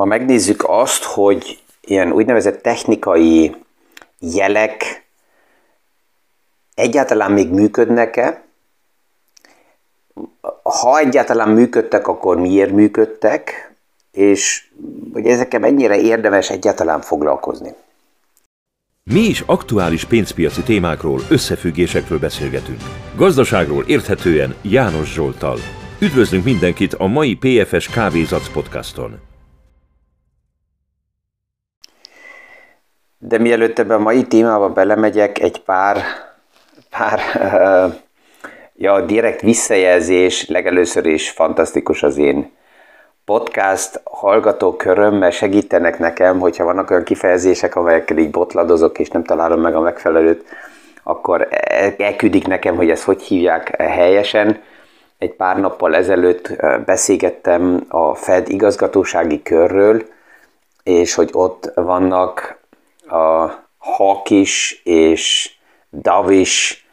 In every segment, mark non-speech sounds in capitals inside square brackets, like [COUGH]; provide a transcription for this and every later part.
Ma megnézzük azt, hogy ilyen úgynevezett technikai jelek egyáltalán még működnek-e, ha egyáltalán működtek, akkor miért működtek, és hogy ezekkel mennyire érdemes egyáltalán foglalkozni. Mi is aktuális pénzpiaci témákról, összefüggésekről beszélgetünk. Gazdaságról érthetően János Zsoltal. Üdvözlünk mindenkit a mai PFS Kávézac podcaston! De mielőtt ebbe a mai témába belemegyek, egy pár, pár ja, direkt visszajelzés, legelőször is fantasztikus az én podcast hallgatóköröm, mert segítenek nekem, hogyha vannak olyan kifejezések, amelyekkel így botladozok, és nem találom meg a megfelelőt, akkor elküldik nekem, hogy ezt hogy hívják helyesen. Egy pár nappal ezelőtt beszélgettem a Fed igazgatósági körről, és hogy ott vannak a Hawkis és Davis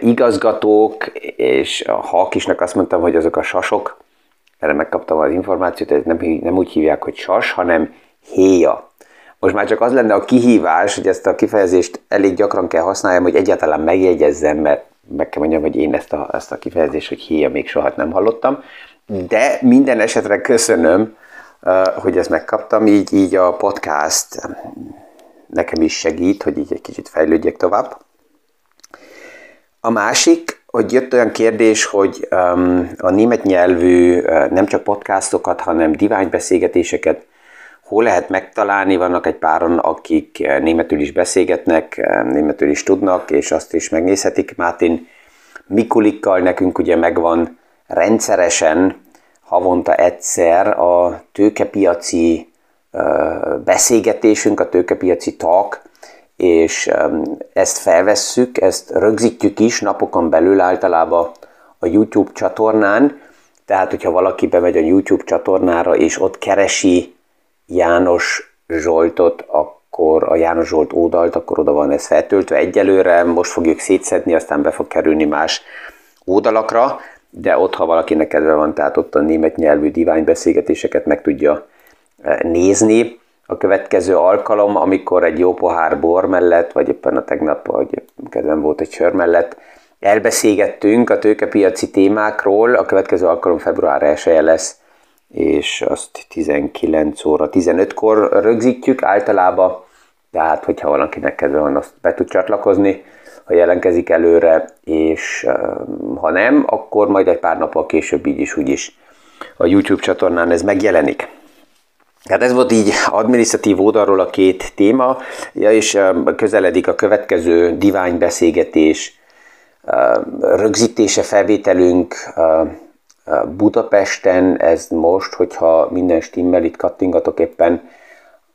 igazgatók, és a Hawkisnak azt mondtam, hogy azok a sasok, erre megkaptam az információt, ez nem, nem úgy hívják, hogy sas, hanem héja. Most már csak az lenne a kihívás, hogy ezt a kifejezést elég gyakran kell használjam, hogy egyáltalán megjegyezzem, mert meg kell mondjam, hogy én ezt a, ezt a kifejezést, hogy héja még soha nem hallottam. De minden esetre köszönöm, hogy ezt megkaptam, így, így a podcast nekem is segít, hogy így egy kicsit fejlődjek tovább. A másik, hogy jött olyan kérdés, hogy um, a német nyelvű uh, nem csak podcastokat, hanem diványbeszélgetéseket hol lehet megtalálni, vannak egy páron, akik uh, németül is beszélgetnek, uh, németül is tudnak, és azt is megnézhetik. Mátin Mikulikkal nekünk ugye megvan rendszeresen havonta egyszer a tőkepiaci beszélgetésünk, a tőkepiaci talk, és ezt felvesszük, ezt rögzítjük is napokon belül általában a YouTube csatornán, tehát hogyha valaki bemegy a YouTube csatornára, és ott keresi János Zsoltot, akkor a János Zsolt oldalt, akkor oda van ez feltöltve. Egyelőre most fogjuk szétszedni, aztán be fog kerülni más oldalakra, de ott, ha valakinek kedve van, tehát ott a német nyelvű diványbeszélgetéseket meg tudja nézni. A következő alkalom, amikor egy jó pohár bor mellett, vagy éppen a tegnap, vagy kedvem volt egy sör mellett, elbeszélgettünk a tőkepiaci témákról, a következő alkalom február 1 -e lesz, és azt 19 óra 15-kor rögzítjük általában, tehát hogyha valakinek kedve van, azt be tud csatlakozni, ha jelentkezik előre, és ha nem, akkor majd egy pár nappal később így is, úgy is a YouTube csatornán ez megjelenik. Hát ez volt így adminisztratív oldalról a két téma, ja, és közeledik a következő diványbeszélgetés, rögzítése, felvételünk Budapesten, ez most, hogyha minden stimmel, itt kattingatok éppen,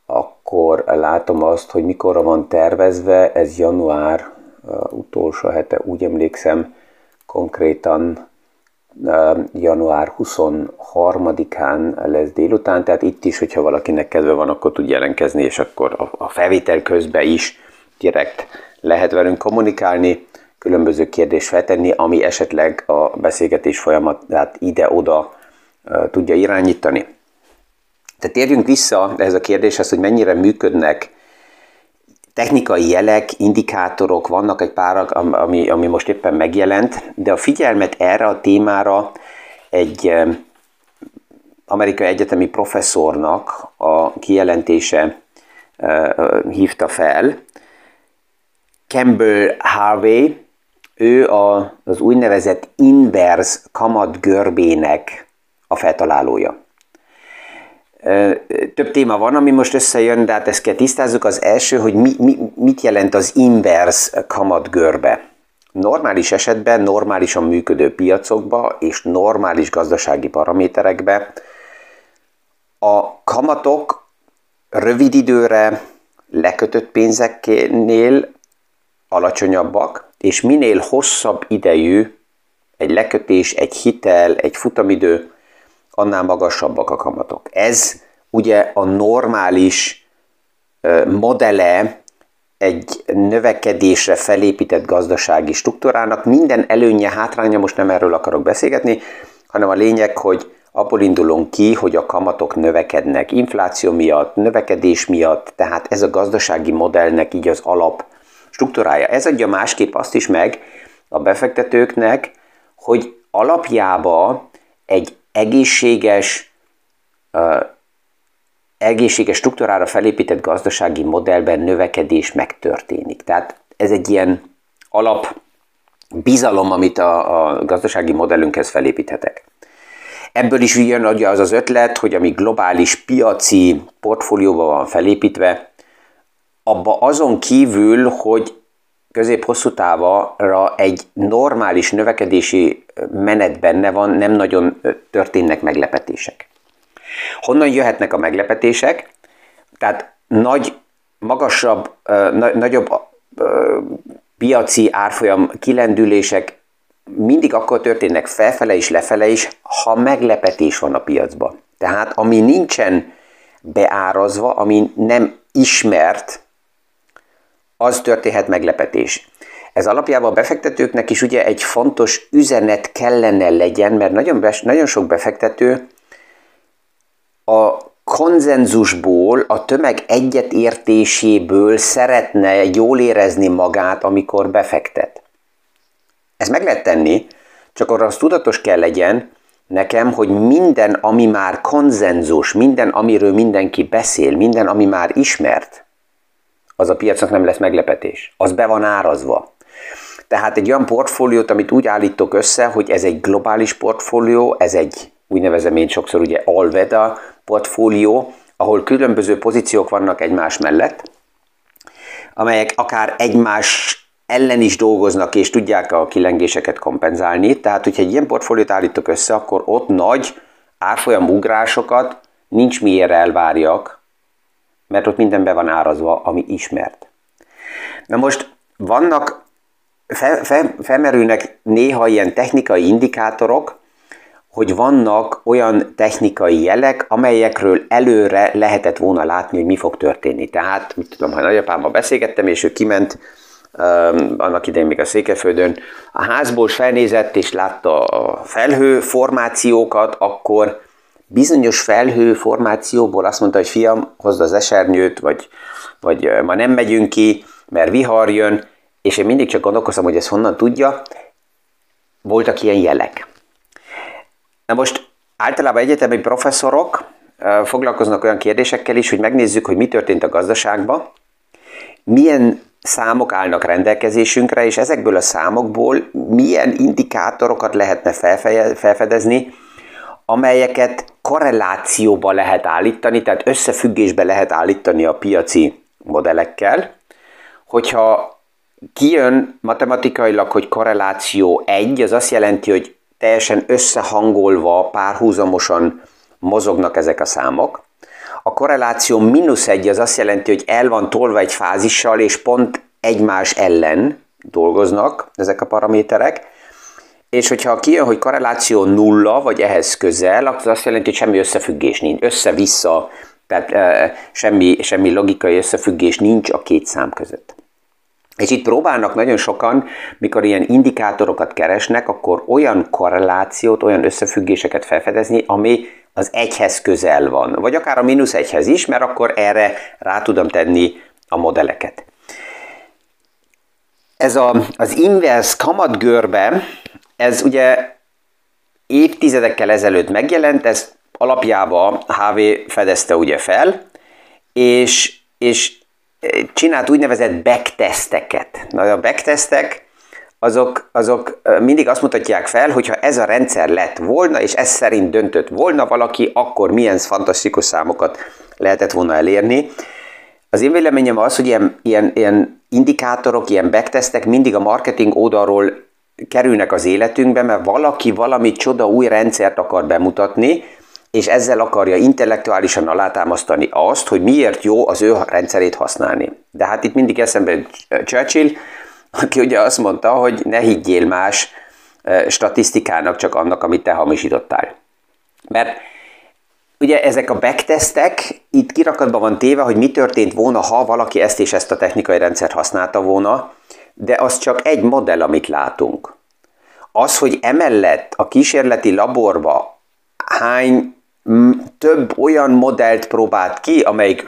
akkor látom azt, hogy mikorra van tervezve, ez január utolsó hete, úgy emlékszem, konkrétan január 23-án lesz délután, tehát itt is, hogyha valakinek kedve van, akkor tud jelentkezni, és akkor a felvétel közben is direkt lehet velünk kommunikálni, különböző kérdést feltenni, ami esetleg a beszélgetés folyamatát ide-oda tudja irányítani. Tehát térjünk vissza ez a kérdéshez, hogy mennyire működnek technikai jelek, indikátorok vannak egy pár, ami, ami most éppen megjelent, de a figyelmet erre a témára egy amerikai egyetemi professzornak a kijelentése hívta fel. Campbell Harvey, ő a, az úgynevezett inverse kamat görbének a feltalálója. Több téma van, ami most összejön, de hát ezt kell tisztázzuk. Az első, hogy mi, mi, mit jelent az inverse kamatgörbe. Normális esetben, normálisan működő piacokba és normális gazdasági paraméterekbe a kamatok rövid időre lekötött pénzeknél alacsonyabbak, és minél hosszabb idejű egy lekötés, egy hitel, egy futamidő, annál magasabbak a kamatok. Ez ugye a normális modele egy növekedésre felépített gazdasági struktúrának minden előnye, hátránya, most nem erről akarok beszélgetni, hanem a lényeg, hogy abból indulunk ki, hogy a kamatok növekednek infláció miatt, növekedés miatt, tehát ez a gazdasági modellnek így az alap struktúrája. Ez adja másképp azt is meg a befektetőknek, hogy alapjába egy egészséges, egészséges struktúrára felépített gazdasági modellben növekedés megtörténik. Tehát ez egy ilyen alap bizalom, amit a, a gazdasági modellünkhez felépíthetek. Ebből is jön ugye az az ötlet, hogy ami globális piaci portfólióban van felépítve, abba azon kívül, hogy közép-hosszú távra egy normális növekedési menet benne van, nem nagyon történnek meglepetések. Honnan jöhetnek a meglepetések? Tehát nagy, magasabb, nagyobb piaci árfolyam kilendülések mindig akkor történnek felfele és lefele is, ha meglepetés van a piacban. Tehát ami nincsen beárazva, ami nem ismert, az történhet meglepetés. Ez alapjában a befektetőknek is ugye egy fontos üzenet kellene legyen, mert nagyon, nagyon sok befektető a konzenzusból, a tömeg egyetértéséből szeretne jól érezni magát, amikor befektet. Ezt meg lehet tenni, csak arra az tudatos kell legyen nekem, hogy minden, ami már konzenzus, minden, amiről mindenki beszél, minden, ami már ismert, az a piacnak nem lesz meglepetés. Az be van árazva. Tehát egy olyan portfóliót, amit úgy állítok össze, hogy ez egy globális portfólió, ez egy úgynevezem én sokszor ugye Alveda portfólió, ahol különböző pozíciók vannak egymás mellett, amelyek akár egymás ellen is dolgoznak, és tudják a kilengéseket kompenzálni. Tehát, hogyha egy ilyen portfóliót állítok össze, akkor ott nagy árfolyam ugrásokat nincs miért elvárjak, mert ott minden be van árazva, ami ismert. Na most vannak, fel, fel, felmerülnek néha ilyen technikai indikátorok, hogy vannak olyan technikai jelek, amelyekről előre lehetett volna látni, hogy mi fog történni. Tehát, mit tudom, ha nagyapámmal beszélgettem, és ő kiment um, annak idején még a Székeföldön a házból, felnézett és látta a felhő formációkat, akkor bizonyos felhő formációból azt mondta, hogy fiam, hozd az esernyőt, vagy, vagy ma nem megyünk ki, mert vihar jön, és én mindig csak gondolkoztam, hogy ezt honnan tudja. Voltak ilyen jelek. Na most általában egyetemi professzorok foglalkoznak olyan kérdésekkel is, hogy megnézzük, hogy mi történt a gazdaságban, milyen számok állnak rendelkezésünkre, és ezekből a számokból milyen indikátorokat lehetne felfedezni, amelyeket korrelációba lehet állítani, tehát összefüggésbe lehet állítani a piaci modellekkel. Hogyha kijön matematikailag, hogy korreláció 1, az azt jelenti, hogy teljesen összehangolva, párhuzamosan mozognak ezek a számok. A korreláció mínusz egy az azt jelenti, hogy el van tolva egy fázissal, és pont egymás ellen dolgoznak ezek a paraméterek. És hogyha kijön, hogy korreláció nulla, vagy ehhez közel, akkor az azt jelenti, hogy semmi összefüggés nincs, össze-vissza, tehát e, semmi, semmi logikai összefüggés nincs a két szám között. És itt próbálnak nagyon sokan, mikor ilyen indikátorokat keresnek, akkor olyan korrelációt, olyan összefüggéseket felfedezni, ami az egyhez közel van, vagy akár a mínusz egyhez is, mert akkor erre rá tudom tenni a modelleket. Ez a, az inverse kamatgörbe, ez ugye évtizedekkel ezelőtt megjelent, ez alapjában HV fedezte ugye fel, és, és csinált úgynevezett backtesteket. Na, a backtestek azok, azok mindig azt mutatják fel, hogyha ez a rendszer lett volna, és ez szerint döntött volna valaki, akkor milyen fantasztikus számokat lehetett volna elérni. Az én véleményem az, hogy ilyen, ilyen, ilyen indikátorok, ilyen backtestek mindig a marketing oldalról kerülnek az életünkbe, mert valaki valami csoda új rendszert akar bemutatni, és ezzel akarja intellektuálisan alátámasztani azt, hogy miért jó az ő rendszerét használni. De hát itt mindig eszembe Churchill, aki ugye azt mondta, hogy ne higgyél más statisztikának, csak annak, amit te hamisítottál. Mert ugye ezek a backtestek, itt kirakatban van téve, hogy mi történt volna, ha valaki ezt és ezt a technikai rendszert használta volna, de az csak egy modell, amit látunk. Az, hogy emellett a kísérleti laborba hány több olyan modellt próbált ki, amelyik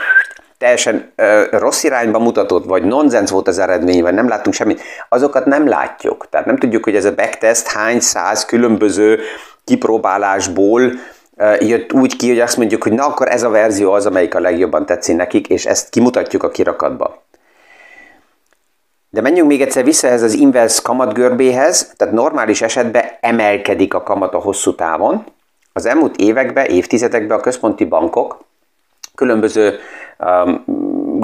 teljesen ö, rossz irányba mutatott, vagy nonsens volt az eredmény, vagy nem láttunk semmit, azokat nem látjuk. Tehát nem tudjuk, hogy ez a backtest hány száz különböző kipróbálásból ö, jött úgy ki, hogy azt mondjuk, hogy na akkor ez a verzió az, amelyik a legjobban tetszik nekik, és ezt kimutatjuk a kirakatba. De menjünk még egyszer vissza ez az inverse kamatgörbéhez, tehát normális esetben emelkedik a kamat a hosszú távon. Az elmúlt években, évtizedekben a központi bankok különböző um,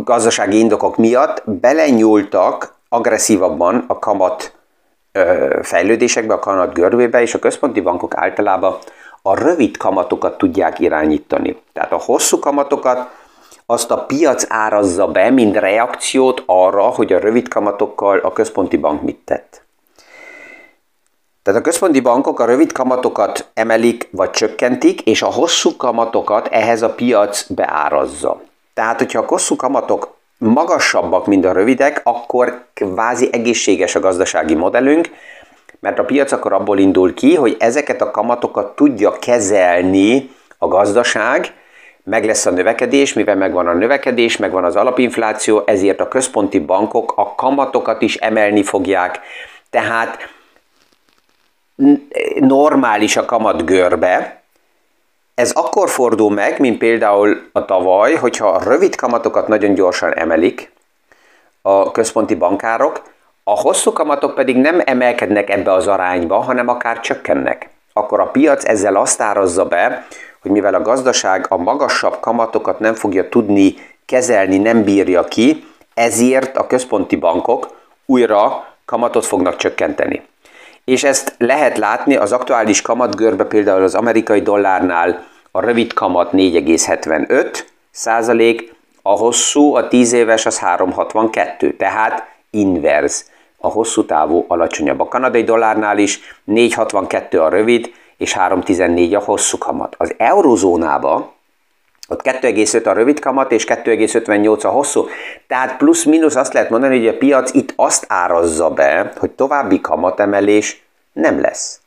gazdasági indokok miatt belenyúltak agresszívabban a kamat ö, fejlődésekbe, a kamat görbébe, és a központi bankok általában a rövid kamatokat tudják irányítani. Tehát a hosszú kamatokat azt a piac árazza be, mint reakciót arra, hogy a rövid kamatokkal a központi bank mit tett. Tehát a központi bankok a rövid kamatokat emelik vagy csökkentik, és a hosszú kamatokat ehhez a piac beárazza. Tehát, hogyha a hosszú kamatok magasabbak, mint a rövidek, akkor kvázi egészséges a gazdasági modellünk, mert a piac akkor abból indul ki, hogy ezeket a kamatokat tudja kezelni a gazdaság, meg lesz a növekedés, mivel megvan a növekedés, megvan az alapinfláció, ezért a központi bankok a kamatokat is emelni fogják. Tehát normális a kamat görbe, ez akkor fordul meg, mint például a tavaly, hogyha a rövid kamatokat nagyon gyorsan emelik a központi bankárok, a hosszú kamatok pedig nem emelkednek ebbe az arányba, hanem akár csökkennek. Akkor a piac ezzel azt árazza be, hogy mivel a gazdaság a magasabb kamatokat nem fogja tudni kezelni, nem bírja ki, ezért a központi bankok újra kamatot fognak csökkenteni. És ezt lehet látni az aktuális kamatgörbe például az amerikai dollárnál a rövid kamat 4,75 százalék, a hosszú, a 10 éves az 3,62, tehát inverz. A hosszú távú alacsonyabb. A kanadai dollárnál is 4,62 a rövid, és 3,14 a hosszú kamat. Az eurozónába ott 2,5 a rövid kamat, és 2,58 a hosszú. Tehát plusz-minusz azt lehet mondani, hogy a piac itt azt árazza be, hogy további kamatemelés nem lesz.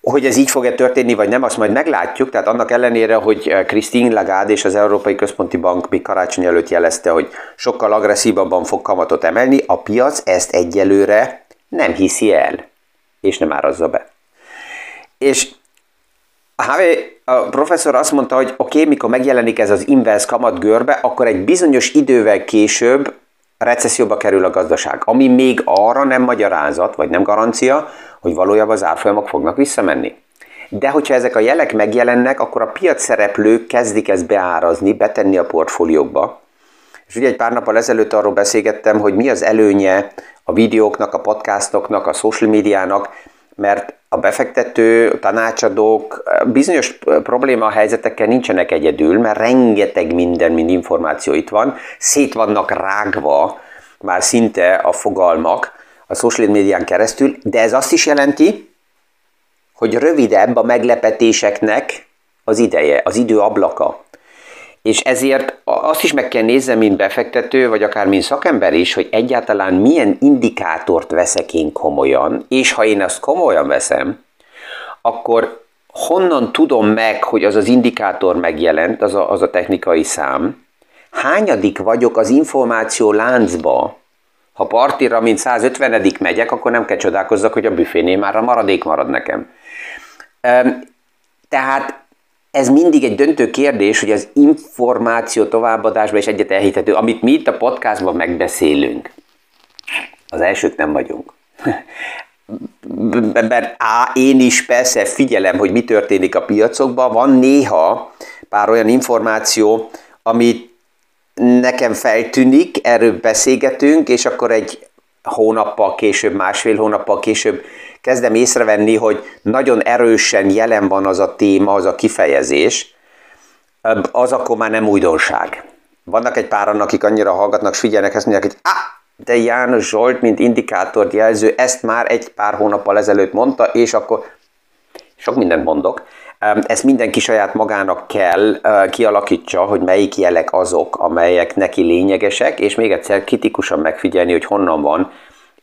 Hogy ez így fog-e történni, vagy nem, azt majd meglátjuk. Tehát annak ellenére, hogy Christine Lagarde és az Európai Központi Bank még karácsony előtt jelezte, hogy sokkal agresszívabban fog kamatot emelni, a piac ezt egyelőre nem hiszi el, és nem árazza be. És HV a professzor azt mondta, hogy oké, okay, mikor megjelenik ez az inverse kamat görbe, akkor egy bizonyos idővel később recesszióba kerül a gazdaság, ami még arra nem magyarázat, vagy nem garancia, hogy valójában az árfolyamok fognak visszamenni. De hogyha ezek a jelek megjelennek, akkor a piac szereplők kezdik ezt beárazni, betenni a portfóliókba. És ugye egy pár nappal ezelőtt arról beszélgettem, hogy mi az előnye a videóknak, a podcastoknak, a social médiának, mert a befektető, tanácsadók bizonyos probléma helyzetekkel nincsenek egyedül, mert rengeteg minden, mind információ itt van, szét vannak rágva már szinte a fogalmak a social médián keresztül, de ez azt is jelenti, hogy rövidebb a meglepetéseknek az ideje, az idő ablaka. És ezért azt is meg kell néznem, mint befektető, vagy akár mint szakember is, hogy egyáltalán milyen indikátort veszek én komolyan, és ha én azt komolyan veszem, akkor honnan tudom meg, hogy az az indikátor megjelent, az a, az a technikai szám, hányadik vagyok az információ láncba, ha partira, mint 150 megyek, akkor nem kell csodálkozzak, hogy a büfénél már a maradék marad nekem. Tehát ez mindig egy döntő kérdés, hogy az információ továbbadásban is egyet elhitető, amit mi itt a podcastban megbeszélünk. Az elsők nem vagyunk. [LAUGHS] Mert á, én is persze figyelem, hogy mi történik a piacokban, van néha pár olyan információ, amit nekem feltűnik, erről beszélgetünk, és akkor egy hónappal később, másfél hónappal később kezdem észrevenni, hogy nagyon erősen jelen van az a téma, az a kifejezés, az akkor már nem újdonság. Vannak egy páran, akik annyira hallgatnak, figyelnek, ezt mondják, hogy ah, de János Zsolt, mint indikátort jelző, ezt már egy pár hónappal ezelőtt mondta, és akkor sok mindent mondok. Ezt mindenki saját magának kell kialakítsa, hogy melyik jelek azok, amelyek neki lényegesek, és még egyszer kritikusan megfigyelni, hogy honnan van,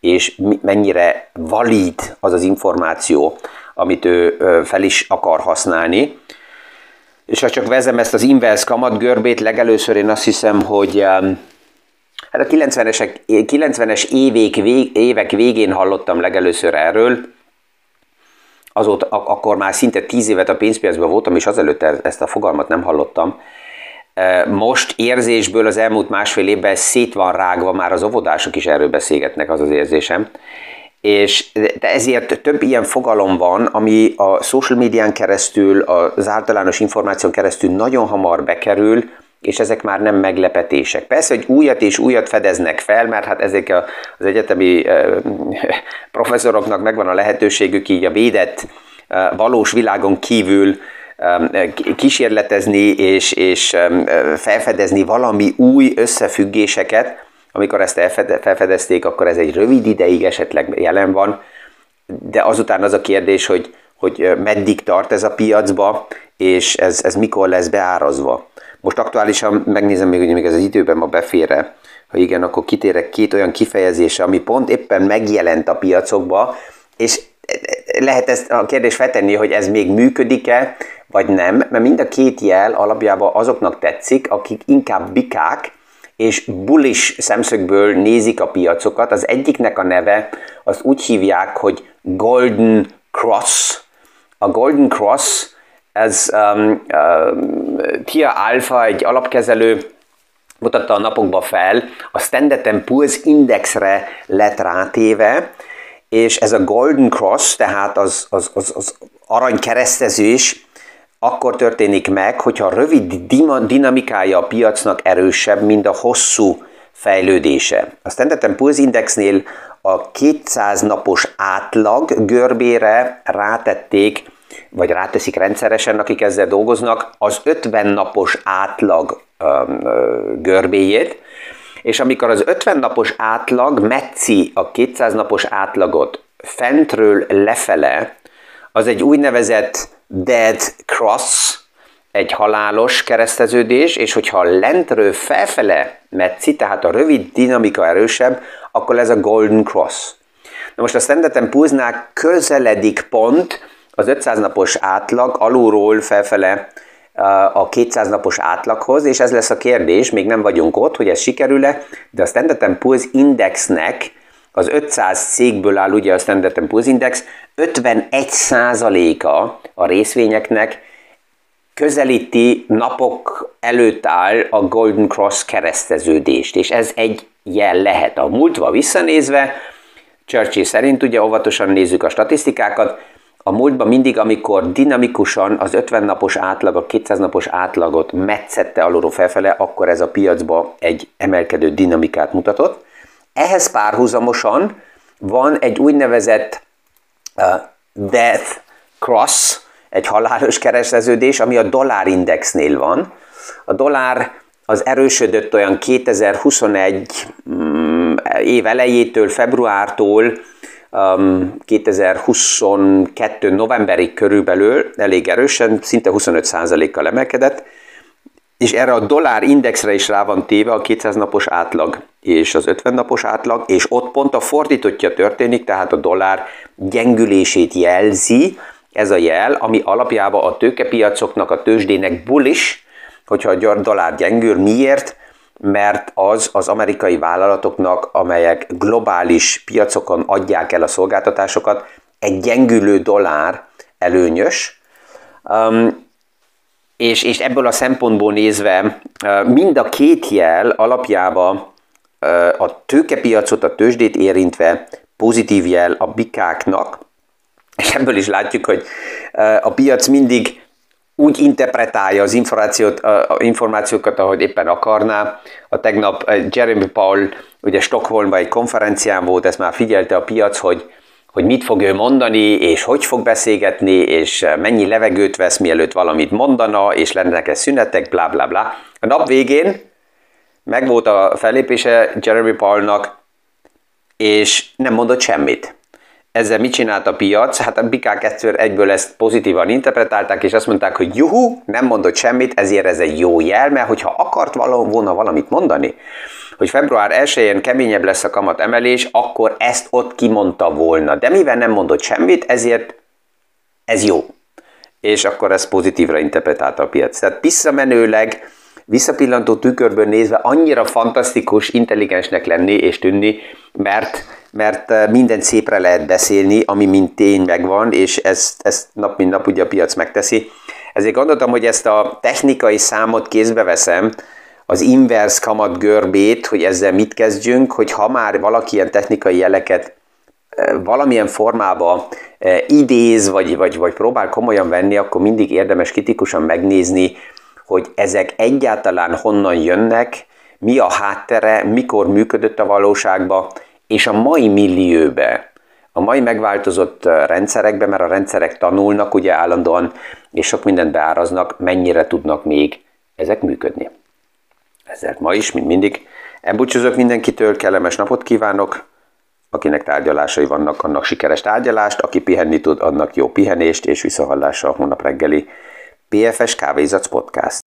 és mennyire valid az az információ, amit ő fel is akar használni. és ha csak vezem ezt az inverse kamatgörbét, legelőször én azt hiszem, hogy hát a 90-es, 90-es évek, évek végén hallottam legelőször erről, azóta, akkor már szinte 10 évet a pénzpiacban voltam, és azelőtt e-, ezt a fogalmat nem hallottam. Most érzésből az elmúlt másfél évben szét van rágva, már az óvodások is erről beszélgetnek, az az érzésem. És de ezért több ilyen fogalom van, ami a social médián keresztül, az általános információn keresztül nagyon hamar bekerül, és ezek már nem meglepetések. Persze, hogy újat és újat fedeznek fel, mert hát ezek az egyetemi professzoroknak megvan a lehetőségük így a védett valós világon kívül kísérletezni és, és felfedezni valami új összefüggéseket, amikor ezt felfedezték, akkor ez egy rövid ideig esetleg jelen van, de azután az a kérdés, hogy, hogy meddig tart ez a piacba, és ez, ez mikor lesz beárazva. Most aktuálisan megnézem még, hogy még ez az időben ma befére, ha igen, akkor kitérek két olyan kifejezése, ami pont éppen megjelent a piacokba, és lehet ezt a kérdést feltenni, hogy ez még működik-e, vagy nem, mert mind a két jel alapjában azoknak tetszik, akik inkább bikák, és bullish szemszögből nézik a piacokat. Az egyiknek a neve, azt úgy hívják, hogy Golden Cross. A Golden Cross, ez um, um, Tia Alpha, egy alapkezelő, mutatta a napokba fel, a Standard Poor's Indexre lett rátéve, és ez a Golden Cross, tehát az, az, az, az aranykeresztezés, akkor történik meg, hogyha a rövid dinamikája a piacnak erősebb, mint a hosszú fejlődése. A Standard Poor's Indexnél a 200 napos átlag görbére rátették, vagy ráteszik rendszeresen, akik ezzel dolgoznak, az 50 napos átlag görbéjét, és amikor az 50 napos átlag metszi a 200 napos átlagot fentről lefele, az egy úgynevezett dead cross, egy halálos kereszteződés, és hogyha lentről felfele metszi, tehát a rövid dinamika erősebb, akkor ez a golden cross. Na most a Standard Poor's-nál közeledik pont az 500 napos átlag alulról felfele a 200 napos átlaghoz, és ez lesz a kérdés, még nem vagyunk ott, hogy ez sikerül-e, de a Standard Poor's Indexnek az 500 cégből áll ugye a Standard Poor's Index, 51%-a a részvényeknek közelíti napok előtt áll a Golden Cross kereszteződést, és ez egy jel lehet. A múltva visszanézve, Churchill szerint ugye óvatosan nézzük a statisztikákat, a múltban mindig, amikor dinamikusan az 50 napos átlag, a 200 napos átlagot metszette alulról felfele, akkor ez a piacba egy emelkedő dinamikát mutatott. Ehhez párhuzamosan van egy úgynevezett uh, death cross, egy halálos kereszteződés, ami a dollárindexnél van. A dollár az erősödött olyan 2021 mm, év elejétől, februártól 2022. Um, novemberig körülbelül elég erősen, szinte 25%-kal emelkedett, és erre a dollár indexre is rá van téve a 200 napos átlag és az 50 napos átlag, és ott pont a fordítottja történik, tehát a dollár gyengülését jelzi, ez a jel, ami alapjában a tőkepiacoknak, a tőzsdének bullish, hogyha a dollár gyengül. Miért? Mert az az amerikai vállalatoknak, amelyek globális piacokon adják el a szolgáltatásokat, egy gyengülő dollár előnyös, um, és, és ebből a szempontból nézve uh, mind a két jel alapjában uh, a tőkepiacot, a tőzsdét érintve pozitív jel a bikáknak, és ebből is látjuk, hogy uh, a piac mindig úgy interpretálja az információt, a információkat, ahogy éppen akarná. A tegnap eh, Jeremy Paul ugye Stockholmban egy konferencián volt, ezt már figyelte a piac, hogy, hogy mit fog ő mondani, és hogy fog beszélgetni, és eh, mennyi levegőt vesz, mielőtt valamit mondana, és lennek-e szünetek, bla bla bla. A nap végén megvolt a fellépése Jeremy Paulnak, és nem mondott semmit ezzel mit csinált a piac? Hát a bikák egyszer egyből ezt pozitívan interpretálták, és azt mondták, hogy juhu, nem mondott semmit, ezért ez egy jó jel, mert hogyha akart volna valamit mondani, hogy február 1-én keményebb lesz a kamat emelés, akkor ezt ott kimondta volna. De mivel nem mondott semmit, ezért ez jó. és akkor ez pozitívra interpretálta a piac. Tehát visszamenőleg, visszapillantó tükörből nézve annyira fantasztikus, intelligensnek lenni és tűnni, mert, mert eh, minden szépre lehet beszélni, ami mint tény megvan, és ezt, ezt nap mint nap ugye a piac megteszi. Ezért gondoltam, hogy ezt a technikai számot kézbe veszem, az inverse kamat görbét, hogy ezzel mit kezdjünk, hogy ha már valaki ilyen technikai jeleket eh, valamilyen formába eh, idéz, vagy, vagy, vagy próbál komolyan venni, akkor mindig érdemes kritikusan megnézni, hogy ezek egyáltalán honnan jönnek, mi a háttere, mikor működött a valóságban, és a mai millióbe, a mai megváltozott rendszerekben, mert a rendszerek tanulnak ugye állandóan, és sok mindent beáraznak, mennyire tudnak még ezek működni. Ezért ma is, mint mindig, elbúcsúzok mindenkitől, kellemes napot kívánok, akinek tárgyalásai vannak, annak sikeres tárgyalást, aki pihenni tud, annak jó pihenést, és visszahallásra a hónap reggeli PFS Kávézac Podcast.